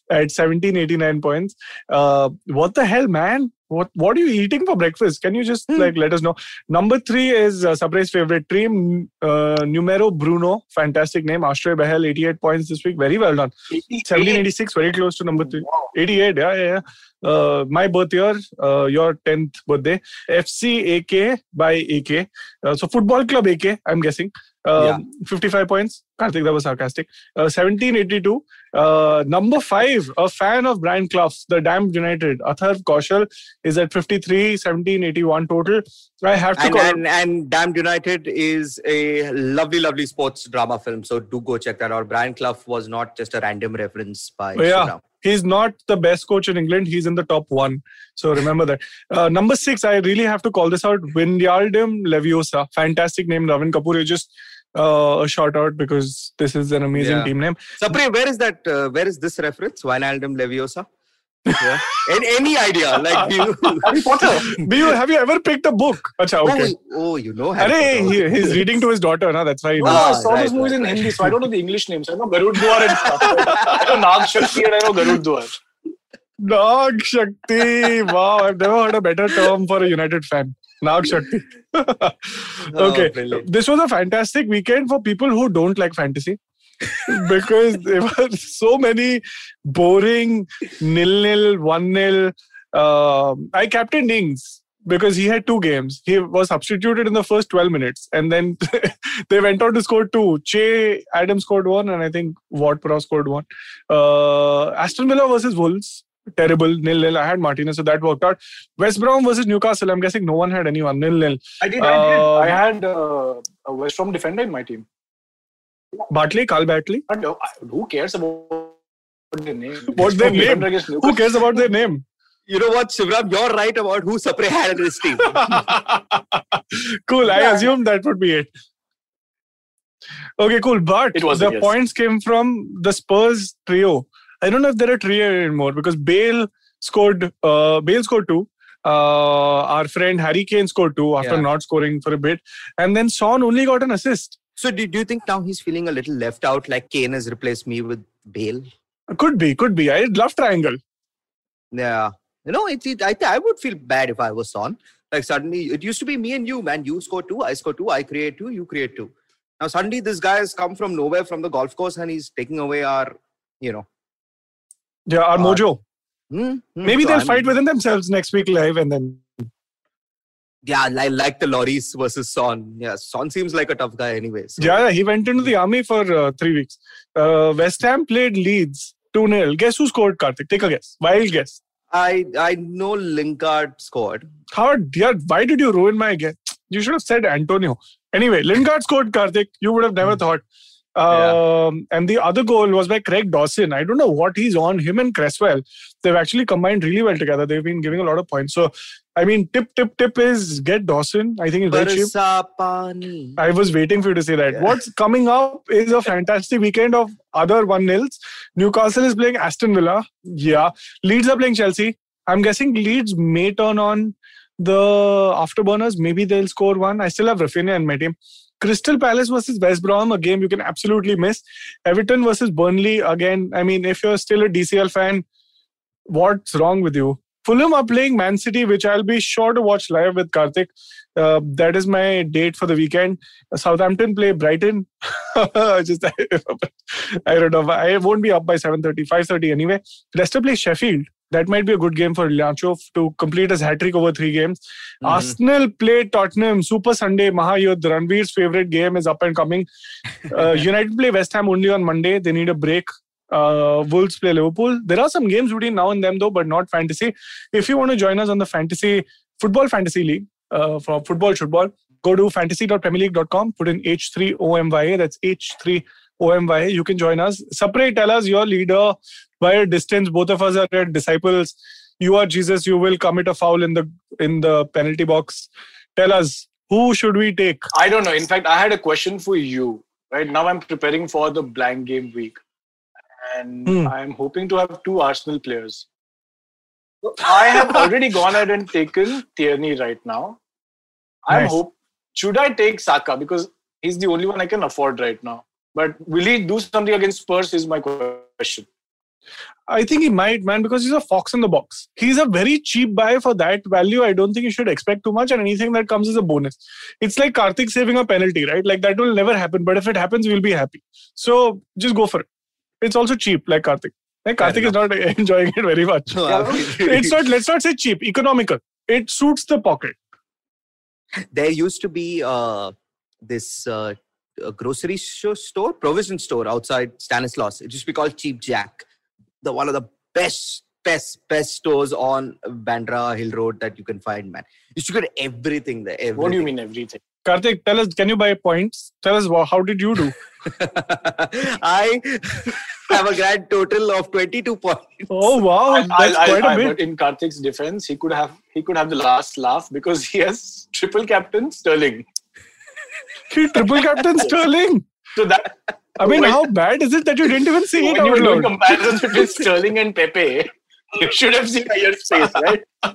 at 1789 points. Uh, what the hell, man? What what are you eating for breakfast? Can you just Hmm. like let us know? Number three is uh, Sapre's favorite team, uh, Numero Bruno. Fantastic name. Ashray Behel, 88 points this week. Very well done. 1786, very close to number three. Wow. 88, yeah, yeah, yeah. Uh, my birth year, uh, your 10th birthday. FC AK by AK. Uh, so Football Club AK, I'm guessing. Um, Yeah. 55 points. I think that was sarcastic. Uh, 1782. Uh, number five, a fan of Brian Clough's, the Damned United. Atharv Kaushal is at 53, 1781 total. I have to and, call. and and Damned United is a lovely, lovely sports drama film. So do go check that out. Brian Clough was not just a random reference by Oh, yeah. Shivram. He's not the best coach in England. He's in the top one. So remember that. Uh, number six, I really have to call this out. Vinyaldum Leviosa. Fantastic name, Ravin Kapoor. You just uh, a shout out because this is an amazing Yeah. team name. Sapre, where is that? Uh, where is this reference? Wijnaldum Leviosa. Yeah. [laughs] any, any idea? Like you? [laughs] Harry Potter. Do you have you ever picked a book? Acha, oh, okay. Oh, oh, you know. Harry Arey, Potter. he, he's reading to his daughter. Na? That's why. He No, knows. I saw right, those movies right, in. Hindi, so I don't know the English names. I know Garud Dwar and stuff. [laughs] I know Nag Shakti and I know Garud Dwar. Nag Shakti. Wow, I've never heard a better term for a United fan. Nag Shakti. Oh, okay. brilliant. this was a fantastic weekend for people who don't like fantasy because there were so many boring nil nil, one nil. Um, I captained Ings because he had two games. He was substituted in the first 12 minutes and then [laughs] they went on to score two. Che Adams scored one and I think Ward Prowse scored one. Uh, Aston Villa versus Wolves. Terrible nil nil. I had Martinez, so that worked out. West Brom versus Newcastle. I'm guessing no one had anyone nil nil. I did, I did. Um, I had uh, a West Brom defender in my team. Bartley, Carl Bartley. But uh, who cares about their name? [laughs] What's their [laughs] name? Who cares about their name? You know what, Shivram? You're right about who Sapre had in his team. [laughs] cool. I Yeah. assumed that would be it. Okay, cool. But It was, the yes. points came from the Spurs trio. I don't know if they're a trio anymore because Bale scored. Uh, Bale scored two. Uh, our friend Harry Kane scored two after Yeah. not scoring for a bit, and then Son only got an assist. So, do, do you think now he's feeling a little left out, like Kane has replaced me with Bale? Could be, could be. I love triangle. Yeah. You know, it, it, I, I would feel bad if I was Son. Like suddenly, it used to be me and you, man. You score two, I score two, I create two, you create two. Now suddenly, this guy has come from nowhere from the golf course and he's taking away our, you know. Yeah, our Uh, mojo. hmm, hmm. Maybe So they'll I'm- fight within themselves next week live, and then Yeah, I like the Lloris versus Son. Yeah, Son seems like a tough guy anyways. So. yeah, yeah, he went into the army for uh, three weeks. Uh, West Ham played Leeds two 0 Guess who scored? Karthik, take a guess. Wild guess. I I know Lingard scored. How dear, why did you ruin my guess? You should have said Antonio. Anyway, Lingard scored Karthik. You would have never thought. Um, And the other goal was by Craig Dawson. I don't know what he's on. Him and Cresswell, they've actually combined really well together. They've been giving a lot of points. So, I mean, tip, tip, tip is get Dawson. I think it's very cheap. Pani. I was waiting for you to say that. Yeah. What's coming up is a fantastic weekend of other one nils. Newcastle is playing Aston Villa. Yeah. Leeds are playing Chelsea. I'm guessing Leeds may turn on the afterburners. Maybe they'll score one. I still have Raphinha in my team. Crystal Palace versus West Brom, a game you can absolutely miss. Everton versus Burnley, again, I mean, if you're still a DCL fan, what's wrong with you? Fulham are playing Man City, which I'll be sure to watch live with Karthik. Uh, that is my date for the weekend. Southampton play Brighton. [laughs] Just [laughs] I don't know. I won't be up by 7:30, 5:30 anyway. Leicester play Sheffield. That might be a good game for Iheanacho to complete his hat trick over three games. Mhm. Arsenal play Tottenham. Super Sunday. Mahayudh. Ranveer's favorite game is up and coming. [laughs] Uh, United play West Ham only on Monday. They need a break. Uh, Wolves play Liverpool. There are some games between now and then though, but not fantasy. If you want to join us on the fantasy football fantasy league uh, for football football, go to fantasy.premierleague.com. Put in H3OMYA. That's H3OMYA. You can join us. Sapre. Tell us your leader by a distance. Both of us are at disciples. You are Jesus. You will commit a foul in the in the penalty box. Tell us who should we take? I don't know. In fact, I had a question for you. Right now, I'm preparing for the blank game week, and Hmm. I'm hoping to have two Arsenal players. So I have [laughs] already gone ahead and taken Tierney right now. I'm Nice. hope. Should I take Saka because he's the only one I can afford right now? But will he do something against Spurs? Is my question. I think he might, man, because he's a fox in the box. He's a very cheap buy for that value. I don't think you should expect too much, and anything that comes is a bonus. It's like Karthik saving a penalty, right? Like that will never happen, but if it happens, we'll be happy. So just go for it. It's also cheap, like Karthik. Like Karthik is not [laughs] enjoying it very much. No, [laughs] it's not. Let's not say cheap. Economical. It suits the pocket. there used to be uh, this uh, a grocery sho- store, provision store outside Stanislaus. It used to be called Cheap Jack, the one of the best, best, best stores on Bandra Hill Road that you can find, man. You should get everything there. Everything. What do you mean everything? Karthik, tell us. Can you buy points? Tell us how did you do? [laughs] I have a grand total of 22 points. Oh wow, I- that's I- quite I- a bit. But in Karthik's defense, he could have he could have the last laugh because he has triple captain Sterling. He triple captain [laughs] Sterling. So that I mean, how bad is it that you didn't even say it when you were doing comparisons [laughs] between Sterling and Pepe, you should have seen your face, right? [laughs]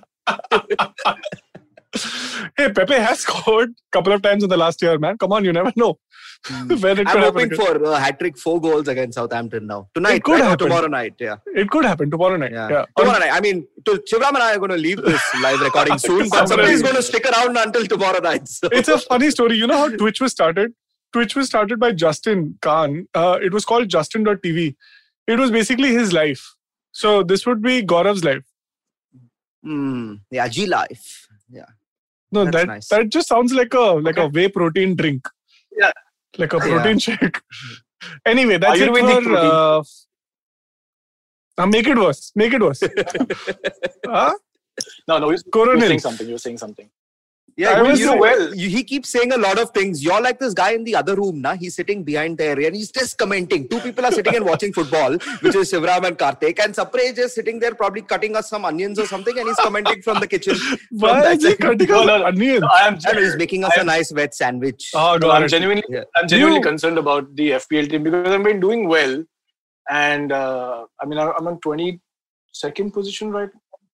Hey, Pepe has scored a couple of times in the last year, man. Come on, you never know [laughs] when it I'm hoping for a hat trick, four goals against Southampton now. Tonight, It could right? Or happen. tomorrow night, yeah. It could happen tomorrow night. Yeah. Yeah. Tomorrow night. I mean, to, Shivram and I are going to leave this [laughs] live recording soon, but Somebody- somebody is going to stick around until tomorrow night. So. It's a funny story. You know how Twitch was started? Twitch was started by Justin Kan. Uh, it was called Justin.tv. It was basically his life. So this would be Gaurav's life. Hmm. yeah, G Life. Yeah. No, That's that nice. that just sounds like a like a whey protein drink. Yeah. Like a Yeah. protein shake. [laughs] anyway, that's it Ayurvedic for. protein. Uh, uh, make it worse. Make it worse. [laughs] huh? No, no, you you were Coronel. saying something. You're saying something. Yeah, I you- was you know, well. you- he keeps saying a lot of things. You're like this guy in the other room, na? He's sitting behind there and he's just commenting. Two people are sitting and [laughs] watching football, which is Shivram and Karthik, and Sapre is sitting there, probably cutting us some onions or something, and he's commenting from the kitchen. [laughs] from Why that is he side. cutting No, off no, no. onions? I am. I he's making us a I'm- nice wet sandwich. Oh, No, I'm genuinely, Yeah. I'm genuinely You- concerned about the FPL team because I've been doing well, and uh, I mean I- I'm on 22nd position right.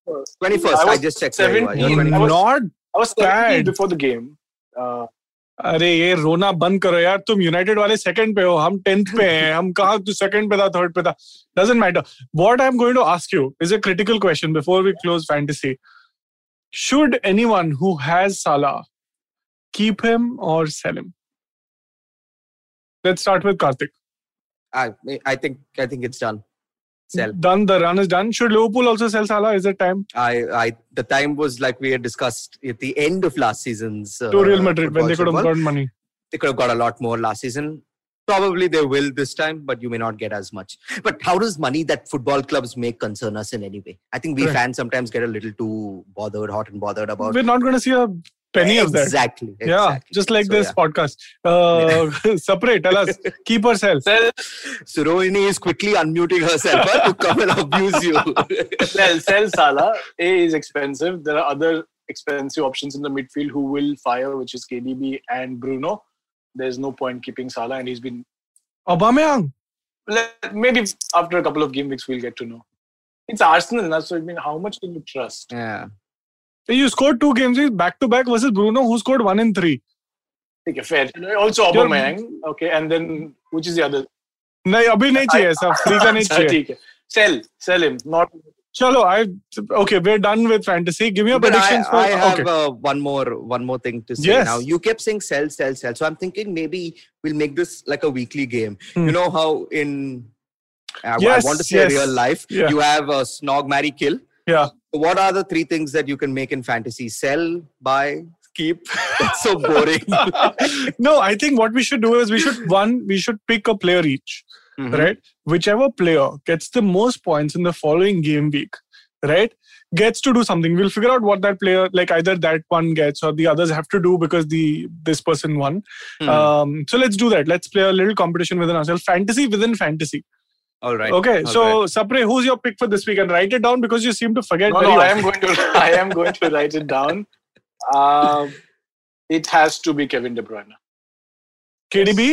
now. 21st, I I, just checked. where you are. You're 17. 21st. I was- Not I was. 17 before the game. Uh, अरे ये रोना बंद करो यार तुम United वाले second पे हो हम टेंथ पे हैं हम कहा तू सेकंड पे था थर्ड पे था doesn't matter what i'm going to ask you is a critical question before we close fantasy should anyone who has salah keep him or sell him let's start with karthik I, I think I think it's done. Sell. done the run is done should liverpool also sell salah is it time I, I, the time was like we had discussed at the end of last season's. Uh, to real madrid when they could have gotten money they could have got a lot more last season. Probably they will this time, but you may not get as much. But how does money that football clubs make concern us in any way? I think we Correct. fans sometimes get a little too bothered, hot and bothered about. we're not going to see a penny of that Exactly. yeah just like So, this yeah. podcast uh [laughs] Sapre tell us keep or sell sell, So Rohini is quickly unmuting herself huh, to come and abuse you. [laughs] sell, sell Salah. A is expensive. There are other expensive options in the midfield who will fire, which is KDB and Bruno. There's no point keeping Salah, and he's been Aubameyang let- maybe after a couple of game weeks we'll get to know. It's Arsenal, now, so I mean, how much can you trust? yeah. You scored two games back to back versus Bruno, who scored one in three. Okay, fair. Also You're- Aubameyang. Okay, and then which is the other? नहीं अभी नहीं चाहिए ऐसा [laughs] free का नहीं अच्छा, चाहिए ठीक है. Sell, sell him. Not चलो I okay we're done with fantasy give me your But I, predictions for I have okay uh, one more one more thing to say Yes. now. You kept saying sell, sell, sell. So I'm thinking maybe we'll make this like a weekly game. Hmm. You know how in I, I Yes, want to say yes. real life, Yeah. you have a snog, marry, kill. yeah So what are the three things that you can make in fantasy? Sell, buy, keep. [laughs] That's so boring. [laughs] no I think what we should do is we should one we should pick a player each Mhm. right whichever player gets the most points in the following game week right gets to do something we'll figure out what that player like either that one gets or the others have to do because the this person won Mhm. um so let's do that let's play a little competition within ourselves fantasy within fantasy All right. okay All so right. sapre who's your pick for this week and write it down because you seem to forget no, no. I am going to. I am going to write it down. Um, it has to be Kevin De Bruyne. kdb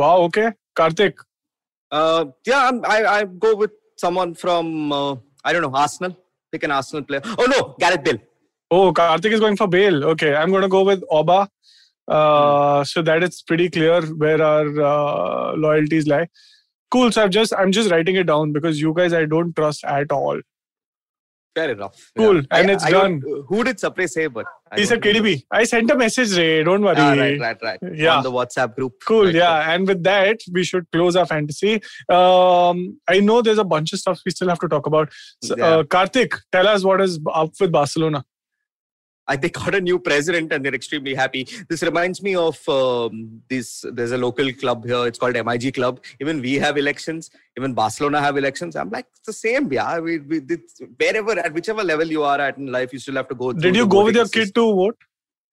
wow okay karthik Uh, yeah, I'm, I I go with someone from uh, I don't know Arsenal. Pick an Arsenal player. Oh no, Gareth Bale. Oh, Karthik is going for Bale. Okay, I'm going to go with Oba. Uh, So that is pretty clear where our uh, loyalties lie. Cool. So I've just I'm just writing it down because you guys I don't trust at all. Fair enough. Cool, Yeah. and I- it's I done. Who did Sapre say? But I He said. KDB. I sent a message, Ray. Don't worry. Ah, right, right, right. Yeah. On the WhatsApp group. Cool, Right, yeah. right. And with that, we should close our fantasy. Um, I know there's a bunch of stuff we still have to talk about. So, Yeah. uh, Karthik, tell us what is up with Barcelona. I, they got a new president and they're extremely happy. This reminds me of um, this. There's a local club here. It's called MIG Club. Even we have elections. Even Barcelona have elections. I'm like, it's the same. Yeah, we, we wherever at whichever level you are at in life, you still have to go. Did you go with your system. kid to vote?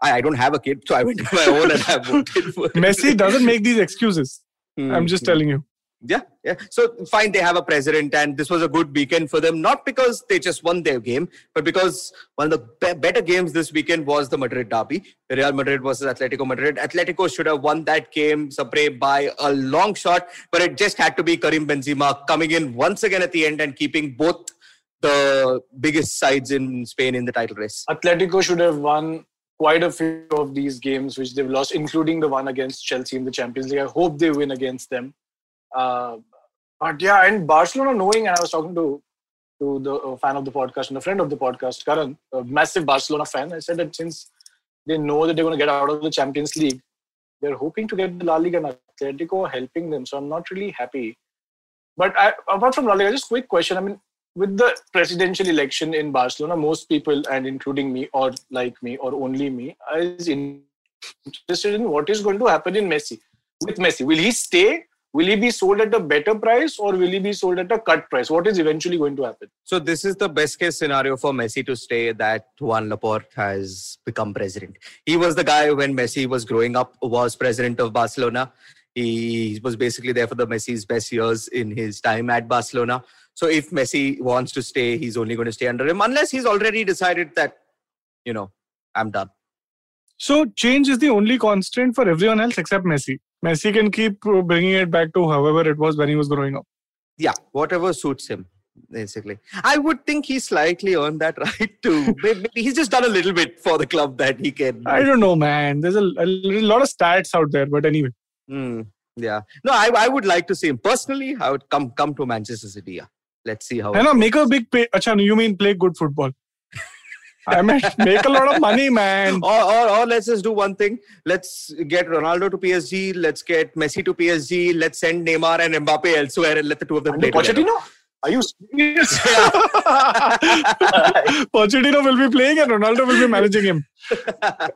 I, I don't have a kid, so I went to my own and I [laughs] voted for Messi doesn't make these excuses. I'm just Hmm. telling you. Yeah, yeah. So fine, they have a president, and this was a good weekend for them. Not because they just won their game, but because one of the be- better games this weekend was the Madrid derby. Real Madrid versus Atletico Madrid. Atletico should have won that game, Sapre, by a long shot, but it just had to be Karim Benzema coming in once again at the end and keeping both the biggest sides in Spain in the title race. Atletico should have won quite a few of these games which they've lost, including the one against Chelsea in the Champions League. I hope they win against them. Uh, but yeah, and Barcelona knowing, and I was talking to to the fan of the podcast and a friend of the podcast, Karan, a massive Barcelona fan. I said that since they know that they're going to get out of the Champions League, they're hoping to get the La Liga and Atletico helping them. So I'm not really happy. But I, apart from La Liga, just quick question. I mean, with the presidential election in Barcelona, most people, and including me, or like me, or only me, is interested in what is going to happen in Messi. With Messi, will he stay? Will he be sold at a better price or will he be sold at a cut price? What is eventually going to happen? So this is the best case scenario for Messi to stay that Juan Laporta has become president. He was the guy when Messi was growing up, was president of Barcelona. He was basically there for the Messi's best years in his time at Barcelona. So if Messi wants to stay, he's only going to stay under him unless he's already decided that, you know, I'm done. So change is the only constant for everyone else except Messi. Messi can keep bringing it back to however it was when he was growing up. Yeah, whatever suits him, basically. I would think he slightly earned that [laughs] right too. Maybe he's just done a little bit for the club that he can. I don't know, man. There's a, a lot of stats out there, but anyway. Mm, yeah. No, I, I would like to see him personally. I would come come to Manchester City. Yeah. Let's see how. And make a big pay. Achha, you mean play good football? I mean, make a lot of money, man. [laughs] Or, or, or let's just do one thing. Let's get Ronaldo to PSG. Let's get Messi to PSG. Let's send Neymar and Mbappe elsewhere and let the two of them play Pochettino? Are you serious? [laughs] Pochettino will be playing and Ronaldo will be managing him.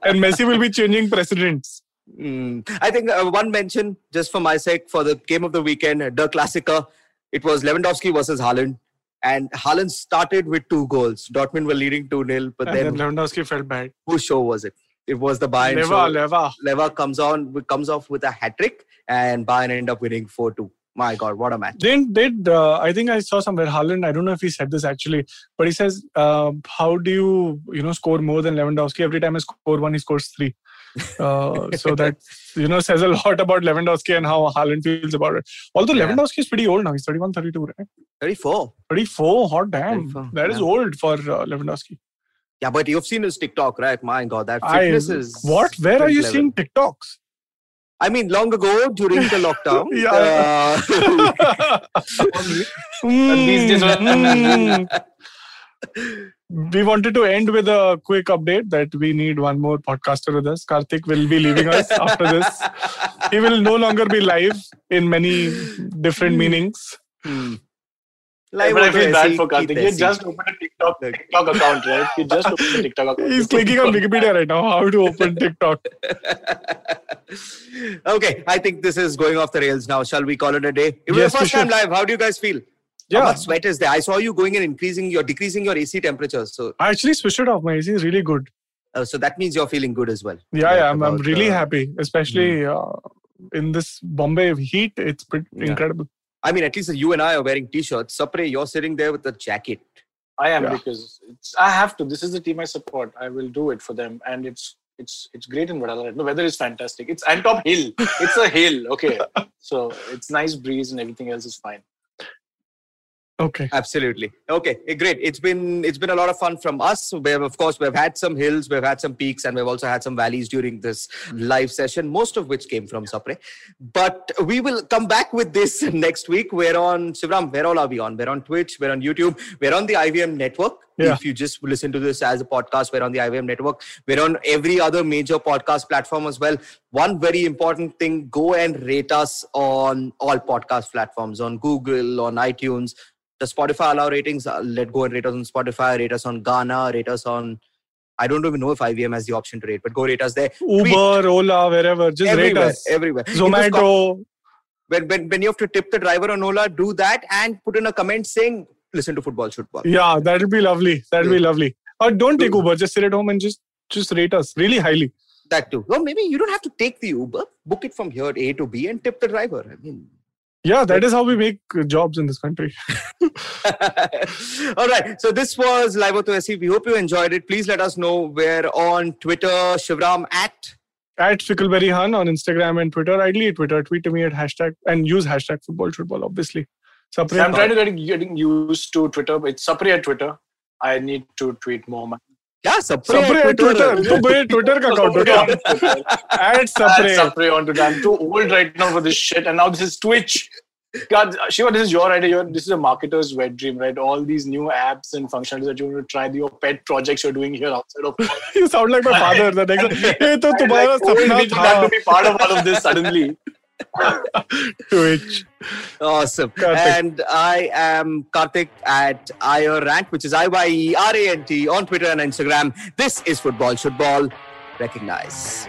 and Messi will be changing presidents. Mm. I think uh, one mention, just for my sake, for the game of the weekend, the Klassiker, it was Lewandowski versus Haaland. And Haaland started with two goals. Dortmund were leading 2 0, but then then Lewandowski felt bad. whose show was it? It was the Bayern Leva, show. Leva. Leva comes on, comes off with a hat trick, and Bayern end up winning 4 2. My God, what a match. Did did uh, I think I saw somewhere Haaland? I don't know if he said this actually, but he says, uh, "How do you you know score more than Lewandowski? Every time I score one, he scores three. Uh, so that you know says a lot about Lewandowski and how Haaland feels about it. Although Yeah. Lewandowski is pretty old now, he's 31, 32, right? 34. 34. Hot damn, 34, that is yeah. old for uh, Lewandowski. Yeah, but you've seen his TikTok, right? My God, that I, fitness is. what? Where are you level. seeing TikToks? I mean, long ago during the [laughs] lockdown. Yeah. uh, [laughs] [laughs] Mm, mm. We wanted to end with a quick update that we need one more podcaster with us. Karthik will be leaving us [laughs] after this. He will no longer be live in many different meanings. hmm. but Live I feel bad for Karthik. He SE. just opened a TikTok, TikTok account, right? He just opened a TikTok account. He's clicking on Wikipedia right now how to open TikTok. [laughs] okay, I think this is going off the rails now. Shall we call it a day? It was Yes, the first time live. How do you guys feel? How Yeah, much sweat is there? I saw you going and increasing your decreasing your AC temperature. So I actually switched it off. My AC is really good. uh, so that means you're feeling good as well. Yeah, Right, yeah, I'm, I'm really uh, happy, especially uh, in this Bombay heat. It's pretty Yeah. incredible. I mean, at least you and I are wearing t-shirts. Sapre, you're sitting there with a jacket. I am Yeah. because it's, I have to. This is the team I support. I will do it for them, and it's it's it's great in Wadala. The weather is fantastic. It's on top hill. It's a hill. Okay, [laughs] so it's nice breeze and everything else is fine. Okay. Absolutely. Okay, eh, great. It's been it's been a lot of fun from us. We have, of course, we've had some hills, we've had some peaks, and we've also had some valleys during this live session. Most of which came from Sapre. But we will come back with this [laughs] next week. We're on Shivram. Where all are we on? We're on Twitch. We're on YouTube. We're on the IVM network. Yeah. If you just listen to this as a podcast, we're on the IVM network. We're on every other major podcast platform as well. One very important thing: go and rate us on all podcast platforms, on Google, on iTunes does Spotify allow ratings? Uh, let go and rate us on Spotify, rate us on Gaana, rate us on. I don't even know if IVM has the option to rate, but go rate us there. Uber, Ola, wherever. Just rate us. everywhere. In those com- Zomato. when, when, when you have to tip the driver on Ola, do that and put in a comment saying, listen to football work. Yeah, that'll be lovely. That'll be lovely. Or don't take Uber. Just sit at home and just just rate us really highly. That too. Or maybe you don't have to take the Uber, book it from here A to B and tip the driver. I mean, Yeah, that is how we make uh, jobs in this country. [laughs] [laughs] All right. So this was Live Auto SE. We hope you enjoyed it. Please let us know. We're on Twitter, Shivram at At Fickleberry Hun on Instagram and Twitter. Ideally, at Twitter. Tweet to me at hashtag and use hashtag football football, obviously. Sapre, I'm trying to get getting used to Twitter. It's Sapre at Twitter. I need to tweet more. man. yeah, Sapre, Sapre at Twitter. तो भाई Twitter का account हो Sapri गया. on Twitter. At Add Sapre. Sapri on Twitter. I'm too old right now for this shit, and now this is Twitch. God, Shiva, this is your idea. Your, this is a marketer's wet dream, right? All these new apps and functionalities that you want to try, your pet projects you're doing here outside of. [laughs] You sound like my father. The next, [laughs] ये तो I तुम्हारा like old सपना me to have था. to be part of all of this suddenly. [laughs] Twitch. Awesome. Karthik. And I am Karthik at IRant, which is I Y E R A N T on Twitter and Instagram. This is Football Should Ball. Recognize.